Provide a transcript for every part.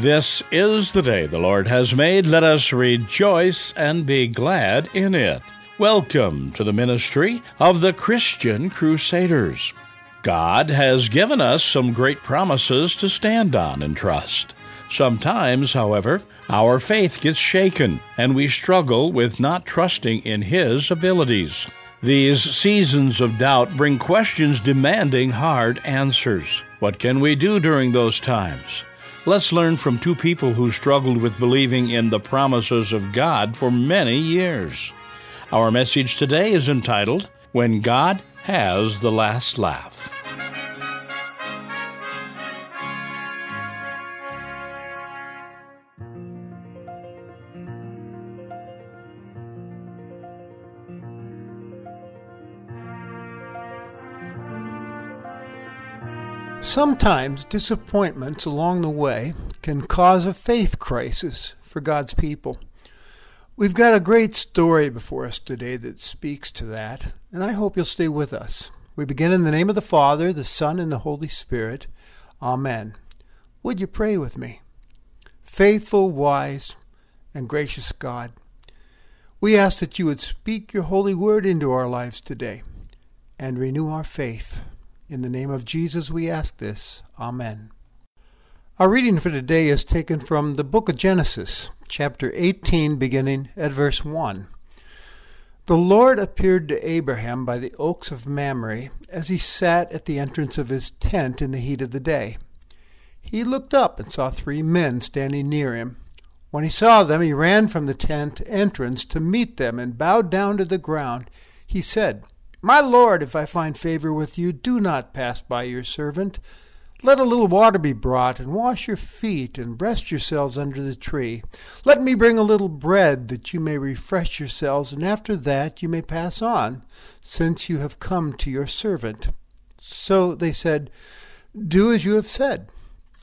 This is the day the Lord has made. Let us rejoice and be glad in it. Welcome to the ministry of the Christian Crusaders. God has given us some great promises to stand on and trust. Sometimes, however, our faith gets shaken and we struggle with not trusting in His abilities. These seasons of doubt bring questions demanding hard answers. What can we do during those times? Let's learn from two people who struggled with believing in the promises of God for many years. Our message today is entitled, When God Has the Last Laugh. Sometimes disappointments along the way can cause a faith crisis for God's people. We've got a great story before us today that speaks to that, and I hope you'll stay with us. We begin in the name of the Father, the Son, and the Holy Spirit. Amen. Would you pray with me? Faithful, wise, and gracious God, we ask that you would speak your holy word into our lives today and renew our faith. In the name of Jesus we ask this. Amen. Our reading for today is taken from the book of Genesis, chapter 18, beginning at verse 1. The Lord appeared to Abraham by the oaks of Mamre as he sat at the entrance of his tent in the heat of the day. He looked up and saw three men standing near him. When he saw them, he ran from the tent entrance to meet them and bowed down to the ground. He said, my lord, if I find favor with you, do not pass by your servant. Let a little water be brought, and wash your feet, and rest yourselves under the tree. Let me bring a little bread, that you may refresh yourselves, and after that you may pass on, since you have come to your servant. So they said, Do as you have said.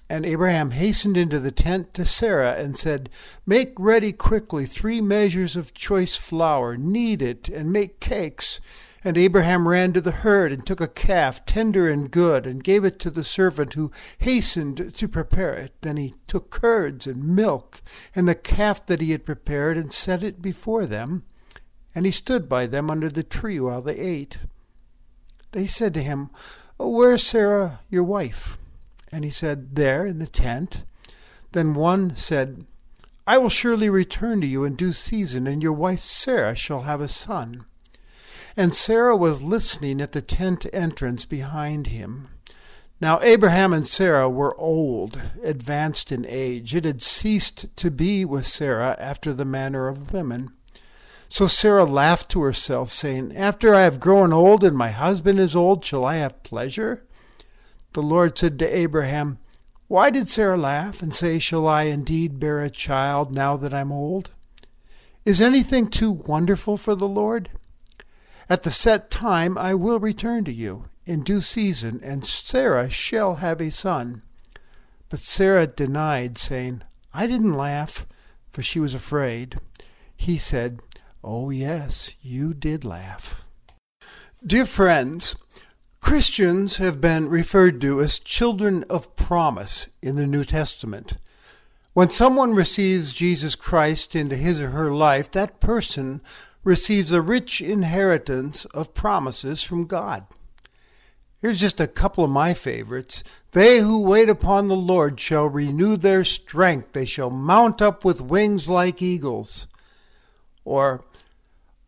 And Abraham hastened into the tent to Sarah and said, Make ready quickly three measures of choice flour, knead it, and make cakes. And Abraham ran to the herd and took a calf, tender and good, and gave it to the servant who hastened to prepare it. Then he took curds and milk and the calf that he had prepared and set it before them. And he stood by them under the tree while they ate. They said to him, Where's Sarah, your wife? And he said, There in the tent. Then one said, I will surely return to you in due season, and your wife Sarah shall have a son. And Sarah was listening at the tent entrance behind him. Now Abraham and Sarah were old, advanced in age. It had ceased to be with Sarah after the manner of women. So Sarah laughed to herself, saying, After I have grown old and my husband is old, shall I have pleasure? The Lord said to Abraham, Why did Sarah laugh and say, Shall I indeed bear a child now that I'm old? Is anything too wonderful for the Lord? At the set time I will return to you in due season, and Sarah shall have a son. But Sarah denied, saying, I didn't laugh, for she was afraid. He said, Oh, yes, you did laugh. Dear friends, Christians have been referred to as children of promise in the New Testament. When someone receives Jesus Christ into his or her life, that person receives a rich inheritance of promises from God. Here's just a couple of my favorites. They who wait upon the Lord shall renew their strength. They shall mount up with wings like eagles. Or,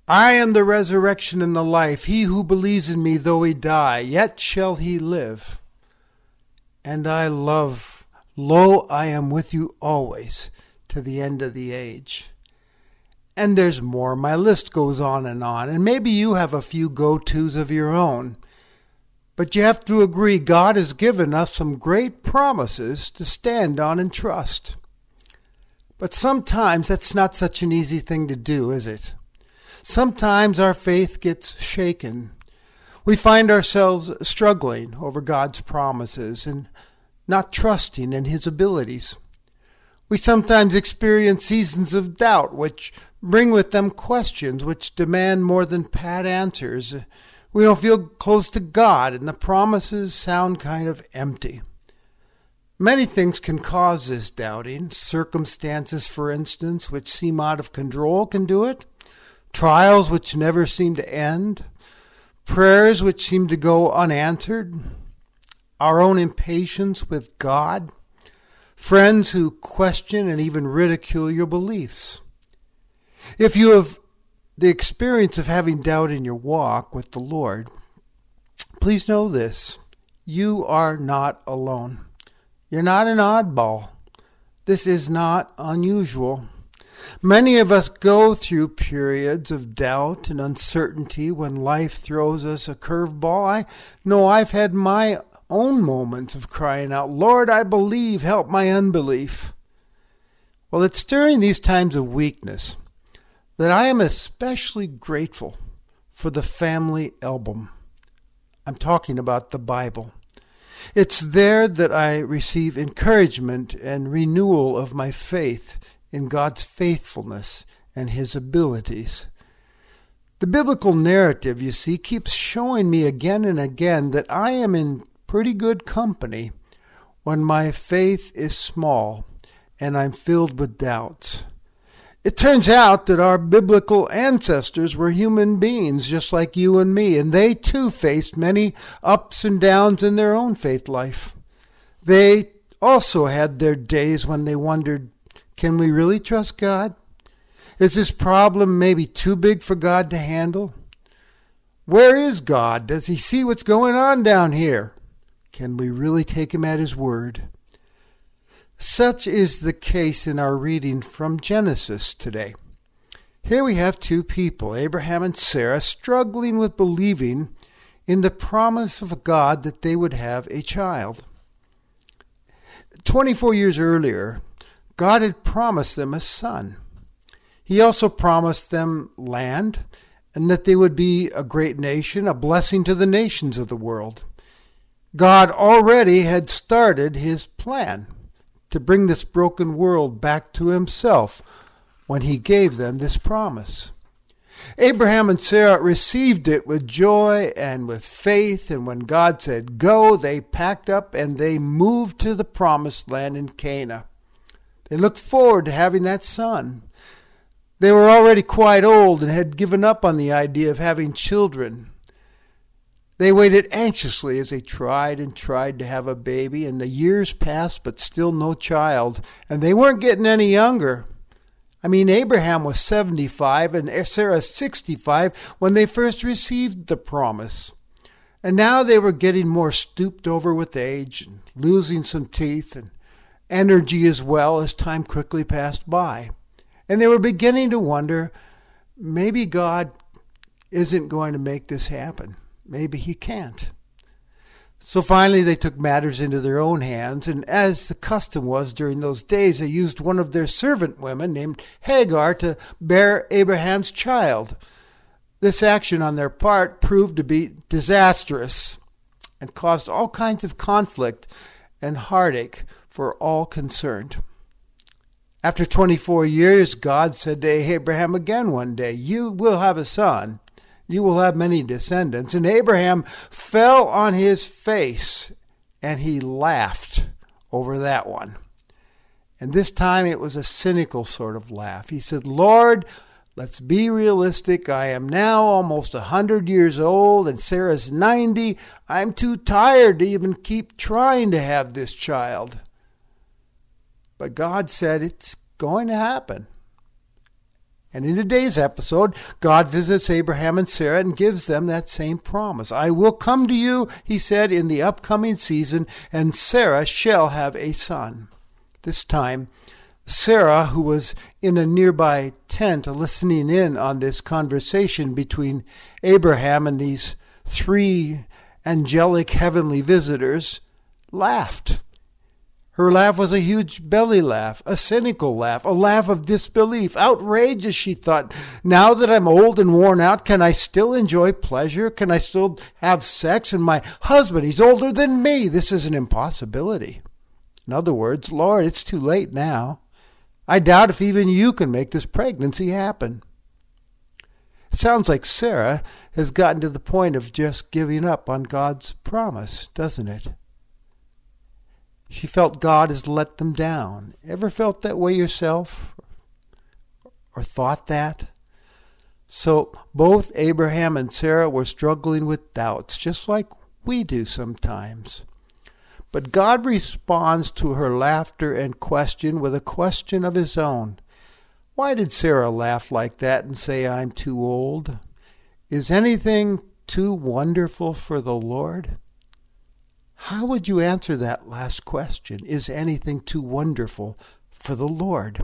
I am the resurrection and the life. He who believes in me, though he die, yet shall he live. And I love, lo, I am with you always to the end of the age. And there's more. My list goes on and on. And maybe you have a few go tos of your own. But you have to agree God has given us some great promises to stand on and trust. But sometimes that's not such an easy thing to do, is it? Sometimes our faith gets shaken. We find ourselves struggling over God's promises and not trusting in His abilities. We sometimes experience seasons of doubt, which bring with them questions which demand more than pat answers. We don't feel close to God, and the promises sound kind of empty. Many things can cause this doubting. Circumstances, for instance, which seem out of control can do it. Trials which never seem to end. Prayers which seem to go unanswered. Our own impatience with God. Friends who question and even ridicule your beliefs. If you have the experience of having doubt in your walk with the Lord, please know this you are not alone. You're not an oddball. This is not unusual. Many of us go through periods of doubt and uncertainty when life throws us a curveball. I know I've had my own moments of crying out, Lord, I believe, help my unbelief. Well, it's during these times of weakness that I am especially grateful for the family album. I'm talking about the Bible. It's there that I receive encouragement and renewal of my faith in God's faithfulness and His abilities. The biblical narrative, you see, keeps showing me again and again that I am in pretty good company when my faith is small and I'm filled with doubts. It turns out that our biblical ancestors were human beings just like you and me, and they too faced many ups and downs in their own faith life. They also had their days when they wondered, can we really trust God? Is this problem maybe too big for God to handle? Where is God? Does he see what's going on down here? Can we really take him at his word? Such is the case in our reading from Genesis today. Here we have two people, Abraham and Sarah, struggling with believing in the promise of God that they would have a child. 24 years earlier, God had promised them a son. He also promised them land and that they would be a great nation, a blessing to the nations of the world. God already had started his plan to bring this broken world back to himself when he gave them this promise. Abraham and Sarah received it with joy and with faith, and when God said go, they packed up and they moved to the promised land in Canaan. They looked forward to having that son. They were already quite old and had given up on the idea of having children. They waited anxiously as they tried and tried to have a baby, and the years passed, but still no child. And they weren't getting any younger. I mean, Abraham was 75 and Sarah 65 when they first received the promise. And now they were getting more stooped over with age and losing some teeth and energy as well as time quickly passed by. And they were beginning to wonder maybe God isn't going to make this happen maybe he can't. So finally, they took matters into their own hands, and as the custom was during those days, they used one of their servant women named Hagar to bear Abraham's child. This action on their part proved to be disastrous and caused all kinds of conflict and heartache for all concerned. After 24 years, God said to Abraham again one day, You will have a son you will have many descendants. And Abraham fell on his face and he laughed over that one. And this time it was a cynical sort of laugh. He said, Lord, let's be realistic. I am now almost a hundred years old and Sarah's 90. I'm too tired to even keep trying to have this child. But God said it's going to happen. And in today's episode, God visits Abraham and Sarah and gives them that same promise. I will come to you, he said, in the upcoming season, and Sarah shall have a son. This time, Sarah, who was in a nearby tent listening in on this conversation between Abraham and these three angelic heavenly visitors, laughed. Her laugh was a huge belly laugh, a cynical laugh, a laugh of disbelief. Outrageous, she thought. Now that I'm old and worn out, can I still enjoy pleasure? Can I still have sex? And my husband, he's older than me. This is an impossibility. In other words, Lord, it's too late now. I doubt if even you can make this pregnancy happen. It sounds like Sarah has gotten to the point of just giving up on God's promise, doesn't it? She felt God has let them down. Ever felt that way yourself? Or thought that? So both Abraham and Sarah were struggling with doubts, just like we do sometimes. But God responds to her laughter and question with a question of his own. Why did Sarah laugh like that and say, I'm too old? Is anything too wonderful for the Lord? How would you answer that last question? Is anything too wonderful for the Lord?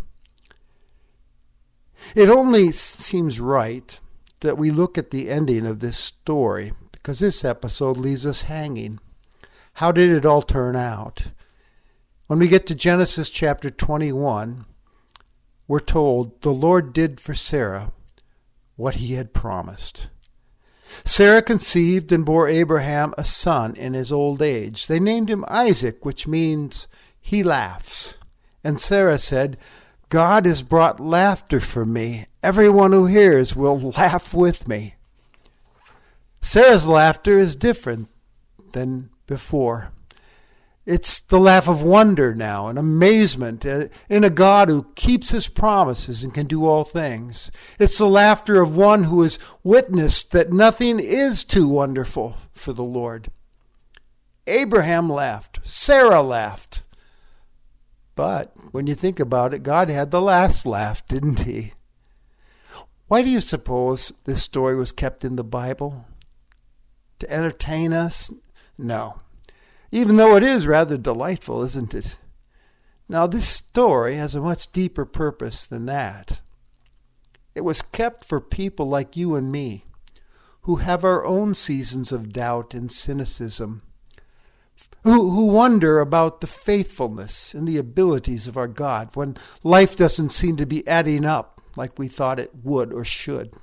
It only seems right that we look at the ending of this story because this episode leaves us hanging. How did it all turn out? When we get to Genesis chapter 21, we're told the Lord did for Sarah what he had promised. Sarah conceived and bore Abraham a son in his old age. They named him Isaac, which means he laughs. And Sarah said, God has brought laughter for me. Everyone who hears will laugh with me. Sarah's laughter is different than before. It's the laugh of wonder now and amazement uh, in a God who keeps his promises and can do all things. It's the laughter of one who has witnessed that nothing is too wonderful for the Lord. Abraham laughed. Sarah laughed. But when you think about it, God had the last laugh, didn't he? Why do you suppose this story was kept in the Bible? To entertain us? No even though it is rather delightful, isn't it? Now, this story has a much deeper purpose than that. It was kept for people like you and me, who have our own seasons of doubt and cynicism, who, who wonder about the faithfulness and the abilities of our God when life doesn't seem to be adding up like we thought it would or should.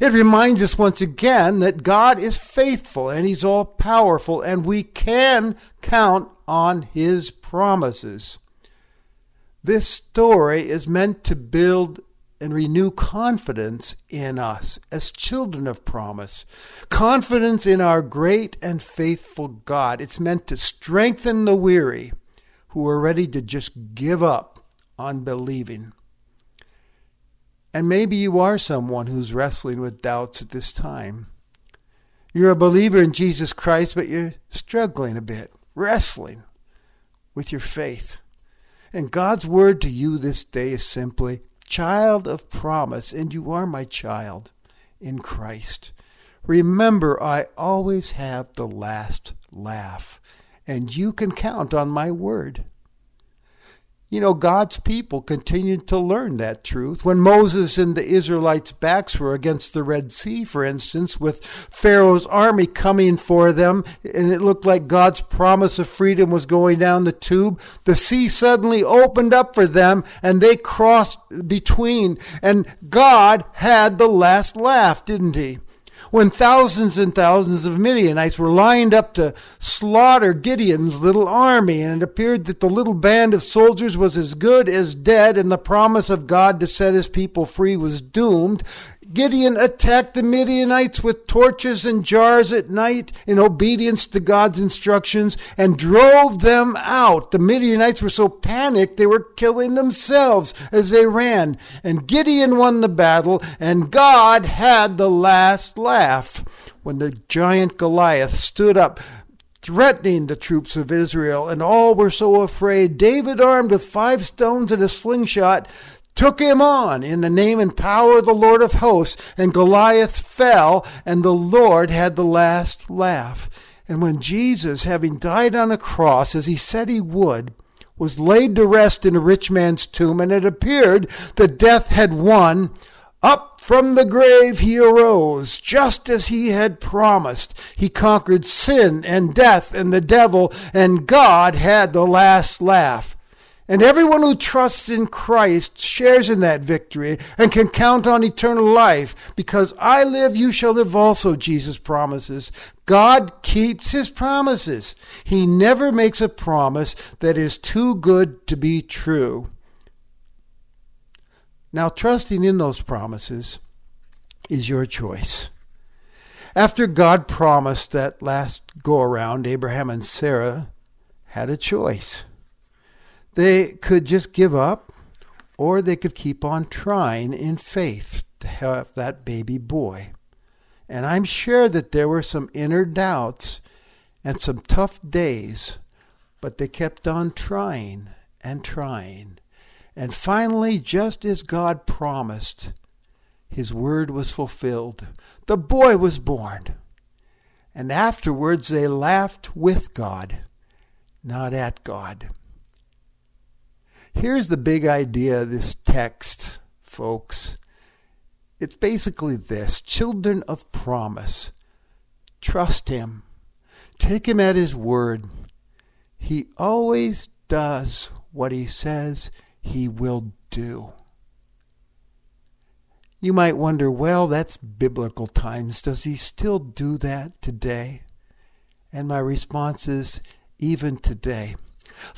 It reminds us once again that God is faithful and He's all powerful, and we can count on His promises. This story is meant to build and renew confidence in us as children of promise, confidence in our great and faithful God. It's meant to strengthen the weary who are ready to just give up on believing. And maybe you are someone who's wrestling with doubts at this time. You're a believer in Jesus Christ, but you're struggling a bit, wrestling with your faith. And God's word to you this day is simply, Child of promise, and you are my child in Christ. Remember, I always have the last laugh, and you can count on my word. You know, God's people continued to learn that truth. When Moses and the Israelites' backs were against the Red Sea, for instance, with Pharaoh's army coming for them, and it looked like God's promise of freedom was going down the tube, the sea suddenly opened up for them and they crossed between. And God had the last laugh, didn't he? When thousands and thousands of Midianites were lined up to slaughter Gideon's little army, and it appeared that the little band of soldiers was as good as dead, and the promise of God to set his people free was doomed, Gideon attacked the Midianites with torches and jars at night in obedience to God's instructions and drove them out. The Midianites were so panicked they were killing themselves as they ran. And Gideon won the battle, and God had the last laugh when the giant Goliath stood up threatening the troops of Israel, and all were so afraid. David, armed with five stones and a slingshot, took him on in the name and power of the Lord of hosts, and Goliath fell, and the Lord had the last laugh. And when Jesus, having died on a cross, as he said he would, was laid to rest in a rich man's tomb, and it appeared that death had won, up from the grave he arose, just as he had promised. He conquered sin and death and the devil, and God had the last laugh. And everyone who trusts in Christ shares in that victory and can count on eternal life. Because I live, you shall live also, Jesus promises. God keeps his promises. He never makes a promise that is too good to be true. Now, trusting in those promises is your choice. After God promised that last go around, Abraham and Sarah had a choice. They could just give up, or they could keep on trying in faith to have that baby boy. And I'm sure that there were some inner doubts and some tough days, but they kept on trying and trying. And finally, just as God promised, his word was fulfilled. The boy was born. And afterwards they laughed with God, not at God. Here's the big idea of this text, folks. It's basically this children of promise. Trust Him, take Him at His word. He always does what He says He will do. You might wonder, well, that's biblical times. Does He still do that today? And my response is, even today.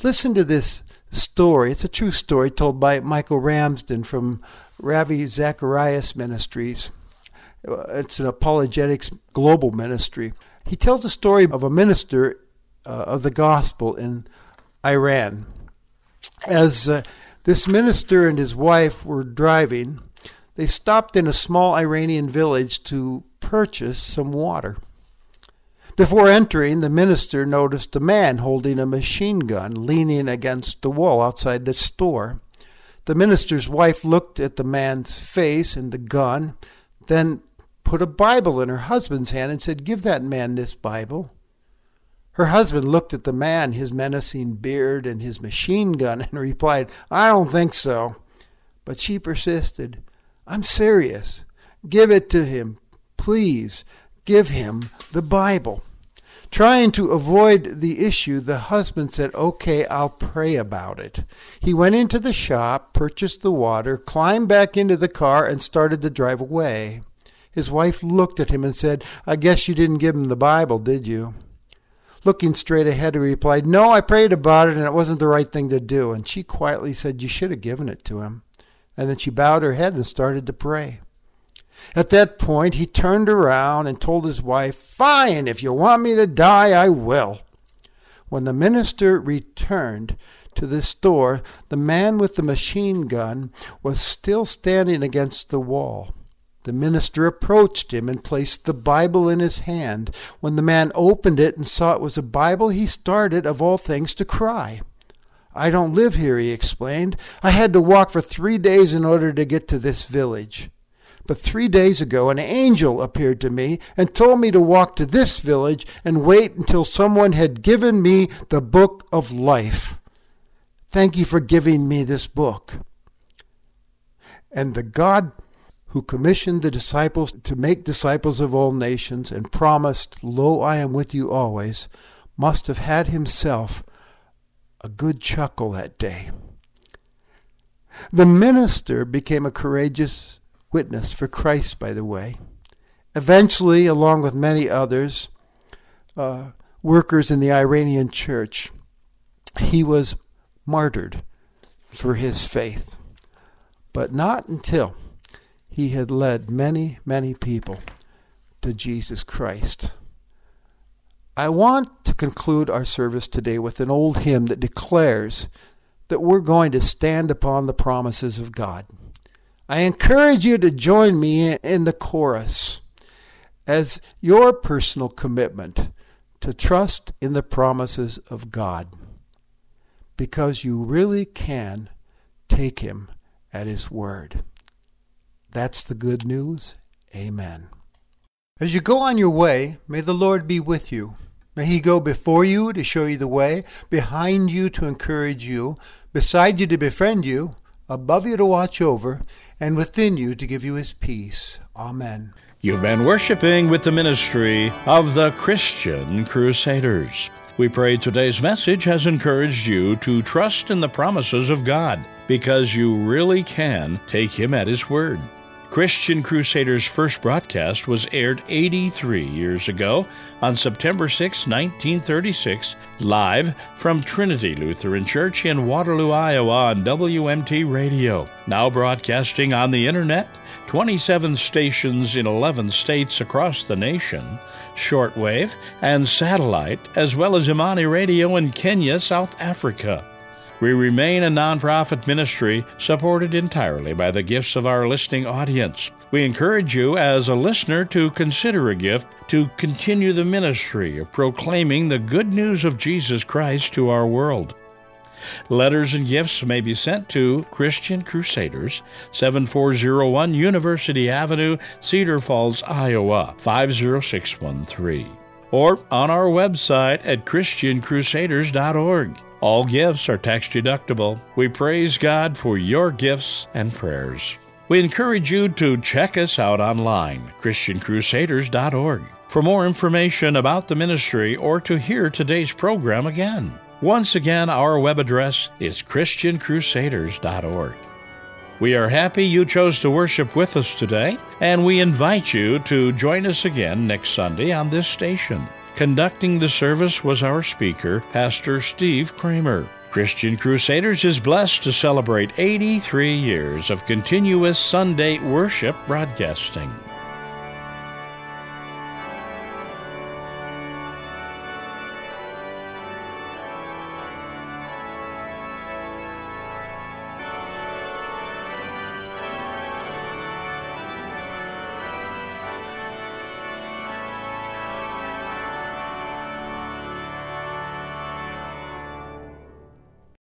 Listen to this story. It's a true story told by Michael Ramsden from Ravi Zacharias Ministries. It's an apologetics global ministry. He tells the story of a minister uh, of the gospel in Iran. As uh, this minister and his wife were driving, they stopped in a small Iranian village to purchase some water. Before entering, the minister noticed a man holding a machine gun leaning against the wall outside the store. The minister's wife looked at the man's face and the gun, then put a Bible in her husband's hand and said, Give that man this Bible. Her husband looked at the man, his menacing beard, and his machine gun, and replied, I don't think so. But she persisted, I'm serious. Give it to him, please. Give him the Bible. Trying to avoid the issue, the husband said, Okay, I'll pray about it. He went into the shop, purchased the water, climbed back into the car, and started to drive away. His wife looked at him and said, I guess you didn't give him the Bible, did you? Looking straight ahead, he replied, No, I prayed about it and it wasn't the right thing to do. And she quietly said, You should have given it to him. And then she bowed her head and started to pray. At that point, he turned around and told his wife, Fine, if you want me to die, I will. When the minister returned to the store, the man with the machine gun was still standing against the wall. The minister approached him and placed the Bible in his hand. When the man opened it and saw it was a Bible, he started, of all things, to cry. I don't live here, he explained. I had to walk for three days in order to get to this village. But three days ago, an angel appeared to me and told me to walk to this village and wait until someone had given me the book of life. Thank you for giving me this book. And the God who commissioned the disciples to make disciples of all nations and promised, Lo, I am with you always, must have had himself a good chuckle that day. The minister became a courageous witness for Christ, by the way. Eventually, along with many others, uh, workers in the Iranian church, he was martyred for his faith. But not until he had led many, many people to Jesus Christ. I want to conclude our service today with an old hymn that declares that we're going to stand upon the promises of God. I encourage you to join me in the chorus as your personal commitment to trust in the promises of God because you really can take Him at His word. That's the good news. Amen. As you go on your way, may the Lord be with you. May He go before you to show you the way, behind you to encourage you, beside you to befriend you above you to watch over, and within you to give you his peace. Amen. You've been worshiping with the ministry of the Christian Crusaders. We pray today's message has encouraged you to trust in the promises of God because you really can take Him at His word. Christian Crusaders' first broadcast was aired 83 years ago on September 6, 1936, live from Trinity Lutheran Church in Waterloo, Iowa on WMT Radio. Now broadcasting on the internet, 27 stations in 11 states across the nation, shortwave and satellite, as well as Imani Radio in Kenya, South Africa. We remain a nonprofit ministry supported entirely by the gifts of our listening audience. We encourage you as a listener to consider a gift to continue the ministry of proclaiming the good news of Jesus Christ to our world. Letters and gifts may be sent to Christian Crusaders, 7401 University Avenue, Cedar Falls, Iowa, 50613, or on our website at ChristianCrusaders.org. All gifts are tax deductible. We praise God for your gifts and prayers. We encourage you to check us out online, ChristianCrusaders.org, for more information about the ministry or to hear today's program again. Once again, our web address is ChristianCrusaders.org. We are happy you chose to worship with us today, and we invite you to join us again next Sunday on this station. Conducting the service was our speaker, Pastor Steve Kramer. Christian Crusaders is blessed to celebrate 83 years of continuous Sunday worship broadcasting.